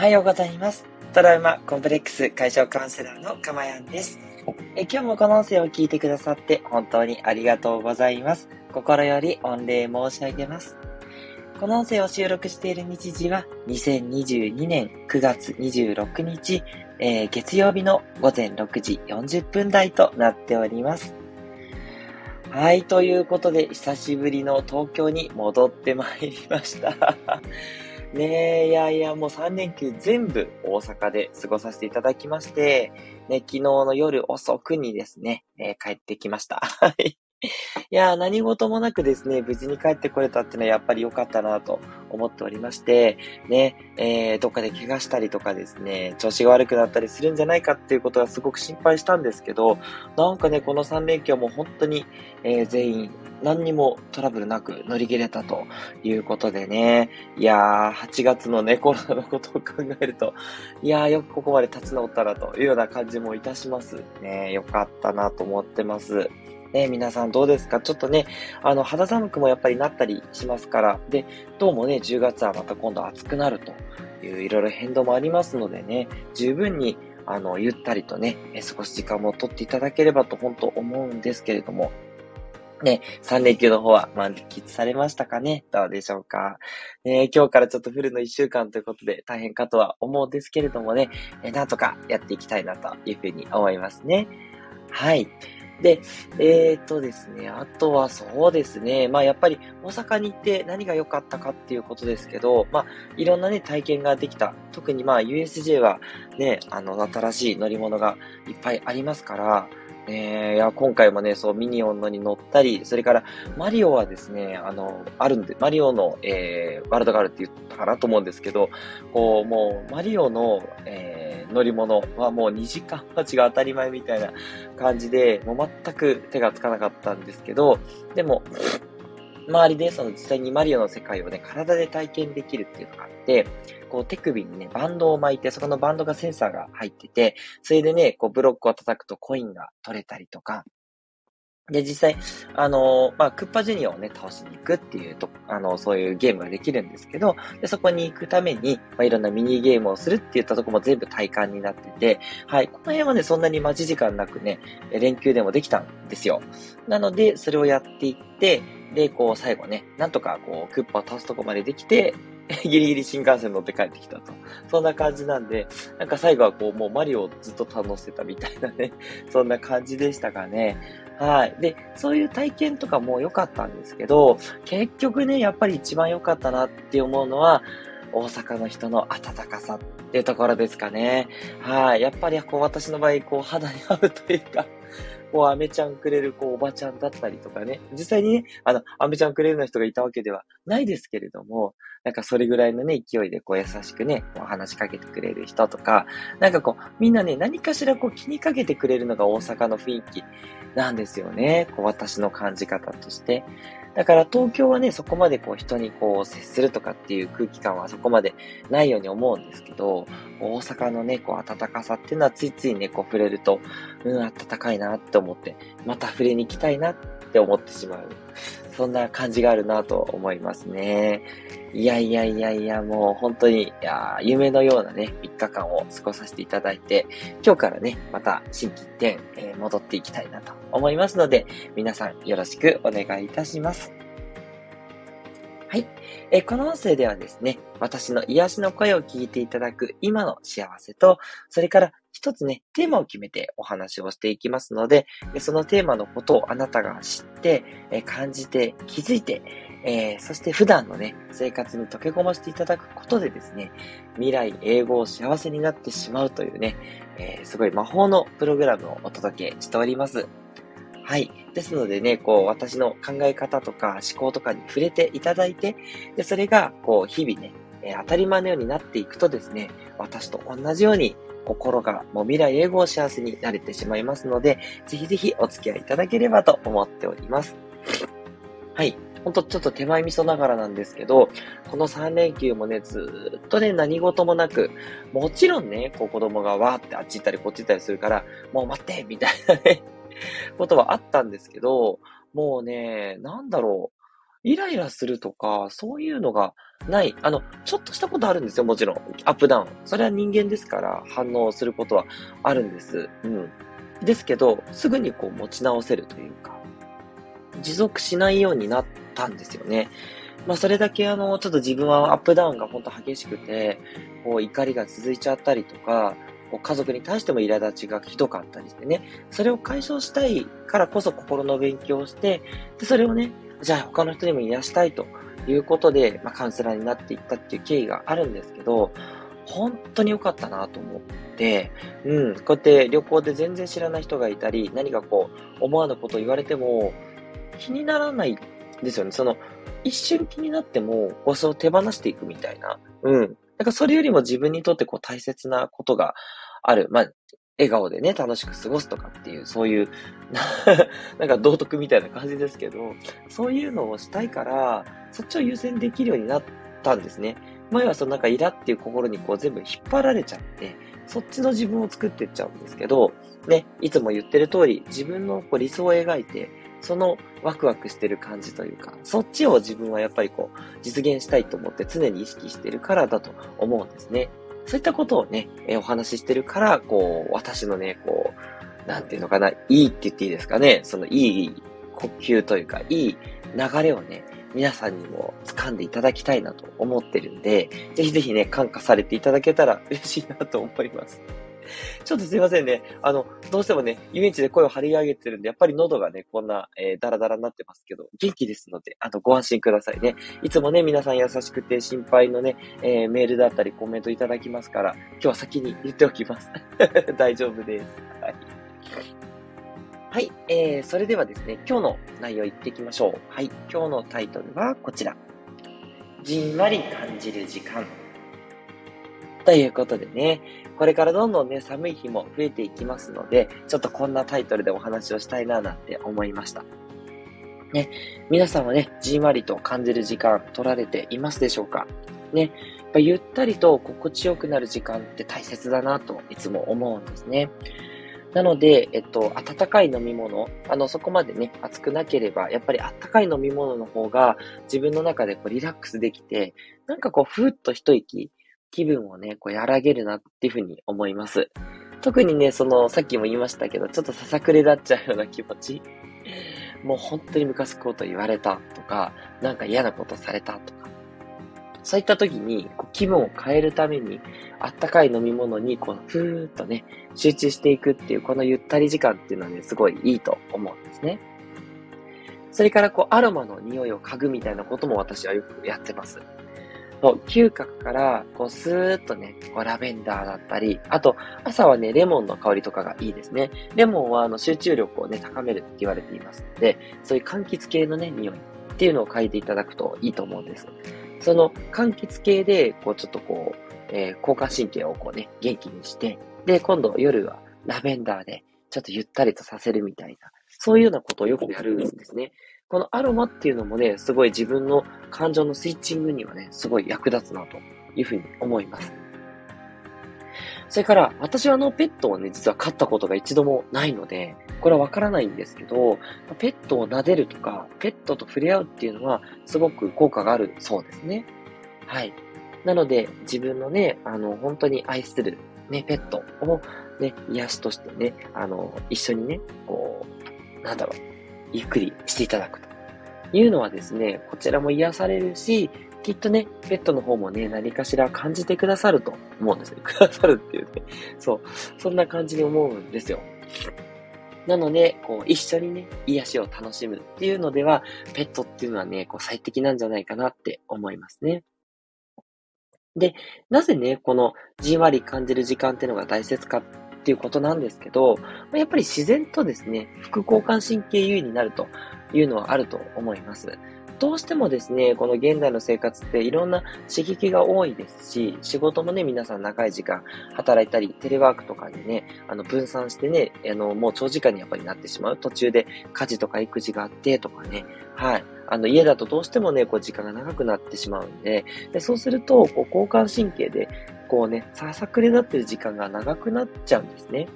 おはようございます。トラウマコンプレックス解消カウンセラーのかまやんですえ。今日もこの音声を聞いてくださって本当にありがとうございます。心より御礼申し上げます。この音声を収録している日時は2022年9月26日、えー、月曜日の午前6時40分台となっております。はい、ということで、久しぶりの東京に戻ってまいりました。ねえ、いやいや、もう3連休全部大阪で過ごさせていただきまして、ね、昨日の夜遅くにですね、えー、帰ってきました。はい。いやー何事もなくですね、無事に帰ってこれたっていうのはやっぱり良かったなと思っておりまして、ね、えー、どっかで怪我したりとかですね、調子が悪くなったりするんじゃないかっていうことはすごく心配したんですけど、なんかね、この3連休も本当に、えー、全員何にもトラブルなく乗り切れたということでね、いやー、8月のね、コロナのことを考えると、いやー、よくここまで立ち直ったなというような感じもいたします。ね、よかったなと思ってます。ね、皆さんどうですか？ちょっとね、あの、肌寒くもやっぱりなったりしますから、で、どうもね、10月はまた今度暑くなるといういろいろ変動もありますのでね、十分に、あの、ゆったりとね、過ごす時間も取っていただければと本当思うんですけれども、ね、3連休の方は満喫されましたかね？どうでしょうか、ね、今日からちょっと降るの1週間ということで大変かとは思うんですけれどもね、なんとかやっていきたいなというふうに思いますね。はい。で、えっ、ー、とですね、あとはそうですね、まあやっぱり大阪に行って何が良かったかっていうことですけど、まあいろんなね、体験ができた。特にまあ USJ はね、あの、新しい乗り物がいっぱいありますから、え、いや、今回もね、そう、ミニオンのに乗ったり、それから、マリオはですね、あの、あるんで、マリオの、えー、ワールドがあるって言ったかなと思うんですけど、こう、もう、マリオの、えー、乗り物はもう2時間待ちが当たり前みたいな感じで、もう全く手がつかなかったんですけど、でも、周りでその実際にマリオの世界をね、体で体験できるっていうのがあって、こう手首にね、バンドを巻いて、そこのバンドがセンサーが入ってて、それでね、こうブロックを叩くとコインが取れたりとか、で、実際、あの、まあ、クッパジュニアをね、倒しに行くっていうと、あの、そういうゲームができるんですけど、で、そこに行くために、まあ、いろんなミニゲームをするって言ったとこも全部体感になってて、はい、この辺はね、そんなに待ち時間なくね、連休でもできたんですよ。なので、それをやっていって、で、こう、最後ね、なんとか、こう、クッパを倒すとこまでできて、ギリギリ新幹線乗って帰ってきたと。そんな感じなんで、なんか最後はこう、もうマリオをずっと堪能してたみたいなね、そんな感じでしたかね。はい。で、そういう体験とかも良かったんですけど、結局ね、やっぱり一番良かったなって思うのは、大阪の人の温かさっていうところですかね。はい。やっぱりこう私の場合、こう肌に合うというか、こう、アメちゃんくれる、こう、おばちゃんだったりとかね。実際にね、あの、アメちゃんくれるの人がいたわけではないですけれども、なんかそれぐらいのね、勢いでこう、優しくね、こう話しかけてくれる人とか、なんかこう、みんなね、何かしらこう、気にかけてくれるのが大阪の雰囲気なんですよね。こう、私の感じ方として。だから東京はね、そこまでこう人にこう接するとかっていう空気感はそこまでないように思うんですけど、大阪のね、こう暖かさっていうのはついついね、こう触れると、うん、暖かいなって思って、また触れに行きたいなって思ってしまう。そんな感じがあるなと思いますね。いやいやいやいや、もう本当に、いや夢のようなね、3日間を過ごさせていただいて、今日からね、また新規一点、えー、戻っていきたいなと思いますので、皆さんよろしくお願いいたします。はい。えー、この音声ではですね、私の癒しの声を聞いていただく今の幸せと、それから一つね、テーマを決めてお話をしていきますので、そのテーマのことをあなたが知って、え感じて、気づいて、えー、そして普段のね、生活に溶け込ませていただくことでですね、未来、英語を幸せになってしまうというね、えー、すごい魔法のプログラムをお届けしております。はい。ですのでね、こう、私の考え方とか思考とかに触れていただいて、で、それが、こう、日々ね、えー、当たり前のようになっていくとですね、私と同じように心がもう未来英語を幸せになれてしまいますので、ぜひぜひお付き合いいただければと思っております。はい。ほんとちょっと手前味噌ながらなんですけど、この3連休もね、ずっとね、何事もなく、もちろんね、こう子供がわーってあっち行ったりこっち行ったりするから、もう待ってみたいなね、ことはあったんですけど、もうね、なんだろうイライラするとか、そういうのがない。あの、ちょっとしたことあるんですよ、もちろん。アップダウン。それは人間ですから反応することはあるんです。うん。ですけど、すぐにこう持ち直せるというか、持続しないようになったんですよね。まあそれだけあの、ちょっと自分はアップダウンが本当激しくて、こう怒りが続いちゃったりとか、こう家族に対しても苛立ちがひどかったりしてね、それを解消したいからこそ心の勉強をして、で、それをね、じゃあ他の人にも癒したいということで、まあカウンセラーになっていったっていう経緯があるんですけど、本当に良かったなと思って、うん、こうやって旅行で全然知らない人がいたり、何かこう、思わぬことを言われても、気にならないですよね。その、一瞬気になっても、こう、そう手放していくみたいな。うん。だからそれよりも自分にとってこう大切なことがある。まあ、笑顔でね、楽しく過ごすとかっていう、そういう、なんか道徳みたいな感じですけど、そういうのをしたいから、そっちを優先できるようになったんですね。前はそのなんかイラっていう心にこう全部引っ張られちゃって、そっちの自分を作っていっちゃうんですけど、ね、いつも言ってる通り、自分のこう理想を描いて、そのワクワクしてる感じというか、そっちを自分はやっぱりこう、実現したいと思って常に意識してるからだと思うんですね。そういったことをね、えお話ししてるから、こう、私のね、こう、なんていうのかな、いいって言っていいですかね、そのいい呼吸というか、いい流れをね、皆さんにも掴んでいただきたいなと思ってるんで、ぜひぜひね、感化されていただけたら嬉しいなと思います。ちょっとすいませんね。あの、どうしてもね、遊園地で声を張り上げてるんで、やっぱり喉がね、こんな、えー、ダラダラになってますけど、元気ですので、あの、ご安心くださいね。いつもね、皆さん優しくて心配のね、えー、メールだったりコメントいただきますから、今日は先に言っておきます。大丈夫です。はい。はい、えー、それではですね、今日の内容いっていきましょう。はい、今日のタイトルはこちら。じんわり感じる時間。ということでね、これからどんどんね、寒い日も増えていきますので、ちょっとこんなタイトルでお話をしたいななんて思いました。ね、皆さんはね、じんわりと感じる時間取られていますでしょうか？ね、やゆったりと心地よくなる時間って大切だなといつも思うんですね。なので、えっと、温かい飲み物、あの、そこまでね、熱くなければ、やっぱり温かい飲み物の方が自分の中でこうリラックスできて、なんかこう、ふーっと一息、気分をね、こう、和げるなっていうふうに思います。特にね、その、さっきも言いましたけど、ちょっとささくれだっちゃうような気持ち。もう本当にムカつくこと言われたとか、なんか嫌なことされたとか、そういった時にこう気分を変えるために、あったかい飲み物にこう、ふーっとね、集中していくっていう、このゆったり時間っていうのはね、すごいいいと思うんですね。それからこう、アロマの匂いを嗅ぐみたいなことも私はよくやってます。嗅覚から、こう、スーッとね、こうラベンダーだったり、あと、朝はね、レモンの香りとかがいいですね。レモンは、あの、集中力をね、高めるって言われていますので、そういう柑橘系のね、匂いっていうのを嗅いでいただくといいと思うんです。その柑橘系で、こうちょっとこう、えー、交感神経をこうね、元気にして、で、今度夜はラベンダーで、ちょっとゆったりとさせるみたいな、そういうようなことをよくやるんですね。このアロマっていうのもね、すごい自分の感情のスイッチングにはね、すごい役立つなというふうに思います。それから、私はあのペットをね、実は飼ったことが一度もないので、これはわからないんですけど、ペットを撫でるとか、ペットと触れ合うっていうのは、すごく効果があるそうですね。はい。なので、自分のね、あの、本当に愛する、ね、ペットを、ね、癒しとしてね、あの、一緒にね、こう、なんだろう、ゆっくりしていただくというのはですね、こちらも癒されるし、きっとね、ペットの方もね、何かしら感じてくださると思うんですよ。くださるっていうね。そう。そんな感じに思うんですよ。なので、こう、一緒にね、癒しを楽しむっていうのでは、ペットっていうのはね、こう、最適なんじゃないかなって思いますね。で、なぜね、このじんわり感じる時間っていうのが大切かっていうことなんですけど、やっぱり自然とですね、副交感神経優位になるというのはあると思います。どうしてもですね、この現代の生活っていろんな刺激が多いですし、仕事もね、皆さん長い時間働いたり、テレワークとかにね、あの、分散してね、あの、もう長時間にやっぱりなってしまう。途中で家事とか育児があってとかね、はい。あの、家だとどうしてもね、こう時間が長くなってしまうんで、でそうすると、こう、交感神経で、こうね、ささくれ立ってる時間が長くなっちゃうんですね。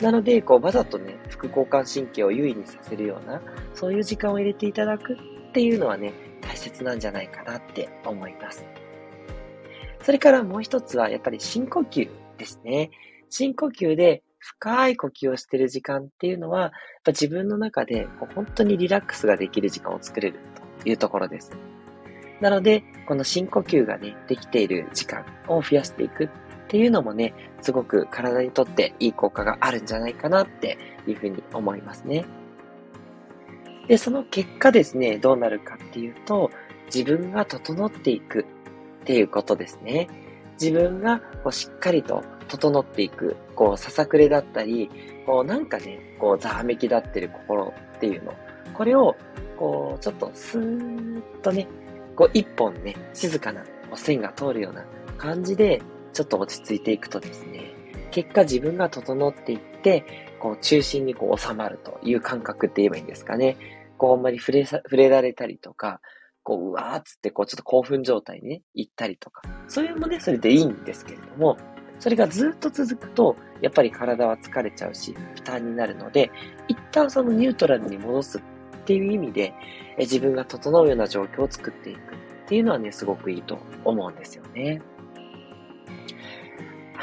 なので、こう、わざとね、副交感神経を優位にさせるような、そういう時間を入れていただくっていうのはね、大切なんじゃないかなって思います。それからもう一つは、やっぱり深呼吸ですね。深呼吸で深い呼吸をしている時間っていうのは、やっぱ自分の中で本当にリラックスができる時間を作れるというところです。なので、この深呼吸がね、できている時間を増やしていくっていうのもね、すごく体にとっていい効果があるんじゃないかなっていうふうに思いますね。で、その結果ですね、どうなるかっていうと、自分が整っていくっていうことですね。自分がこうしっかりと整っていく、こう、ささくれだったり、こう、なんかね、こう、ざわめきだってる心っていうの。これを、こう、ちょっとスーッとね、こう、一本ね、静かな線が通るような感じで、ちょっと落ち着いていくとですね、結果自分が整っていって、こう、中心にこう収まるという感覚って言えばいいんですかね。こう、あんまり触れさ、触れられたりとか、こう、うわーっつって、こう、ちょっと興奮状態にね、行ったりとか、そういうもね、それでいいんですけれども、それがずっと続くと、やっぱり体は疲れちゃうし、負担になるので、一旦そのニュートラルに戻すっていう意味で、え自分が整うような状況を作っていくっていうのはね、すごくいいと思うんですよね。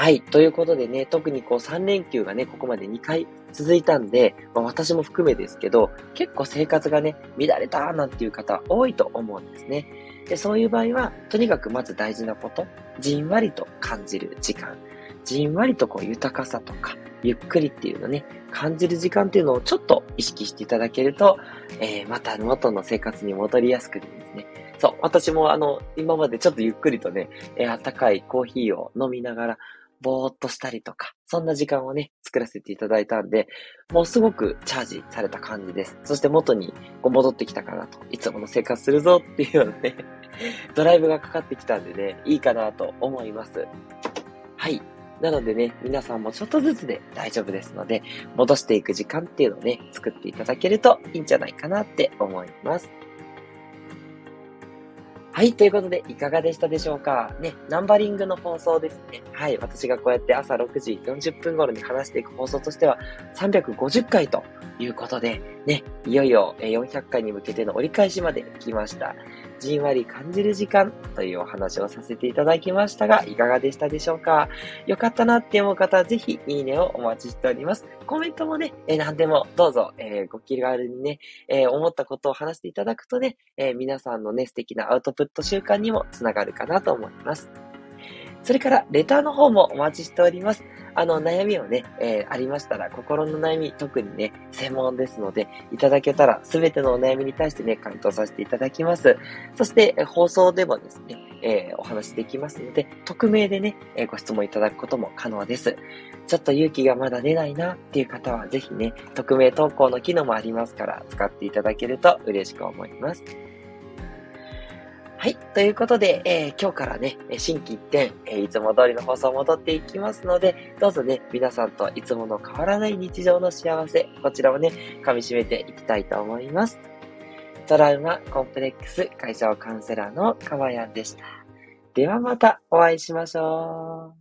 はい。ということでね、特にこう3連休がね、ここまで2回続いたんで、まあ、私も含めですけど、結構生活がね、乱れたなんていう方多いと思うんですね。で、そういう場合は、とにかくまず大事なこと、じんわりと感じる時間、じんわりとこう豊かさとか、ゆっくりっていうのね、感じる時間っていうのをちょっと意識していただけると、えー、また元の生活に戻りやすくてですね。そう、私もあの、今までちょっとゆっくりとね、えー、温かいコーヒーを飲みながら、ぼーっとしたりとか、そんな時間をね、作らせていただいたんで、もうすごくチャージされた感じです。そして元にこう戻ってきたかなと、いつもの生活するぞっていうようなね、ドライブがかかってきたんでね、いいかなと思います。はい。なのでね、皆さんもちょっとずつで大丈夫ですので、戻していく時間っていうのをね、作っていただけるといいんじゃないかなって思います。はい、ということで、いかがでしたでしょうか？ね、ナンバリングの放送ですね。はい、私がこうやって朝6時40分頃に話していく放送としては、350回ということで、ね、いよいよ400回に向けての折り返しまで来ました。じんわり感じる時間というお話をさせていただきましたが、いかがでしたでしょうか？よかったなって思う方はぜひいいねをお待ちしております。コメントもね、えー、何でもどうぞ、えー、ご気軽にね、えー、思ったことを話していただくとね、え、皆さんのね、素敵なアウトプット習慣にもつながるかなと思います。それから、レターの方もお待ちしております。あの、悩みをね、えー、ありましたら、心の悩み、特にね、専門ですので、いただけたら、すべてのお悩みに対してね、回答させていただきます。そして、放送でもですね、えー、お話できますので、匿名でね、えー、ご質問いただくことも可能です。ちょっと勇気がまだ出ないなっていう方は、ぜひね、匿名投稿の機能もありますから、使っていただけると嬉しく思います。はい。ということで、えー、今日からね、新規一点、えー、いつも通りの放送戻っていきますので、どうぞね、皆さんといつもの変わらない日常の幸せ、こちらをね、噛み締めていきたいと思います。トラウマコンプレックス解消カウンセラーのかまやんでした。ではまたお会いしましょう。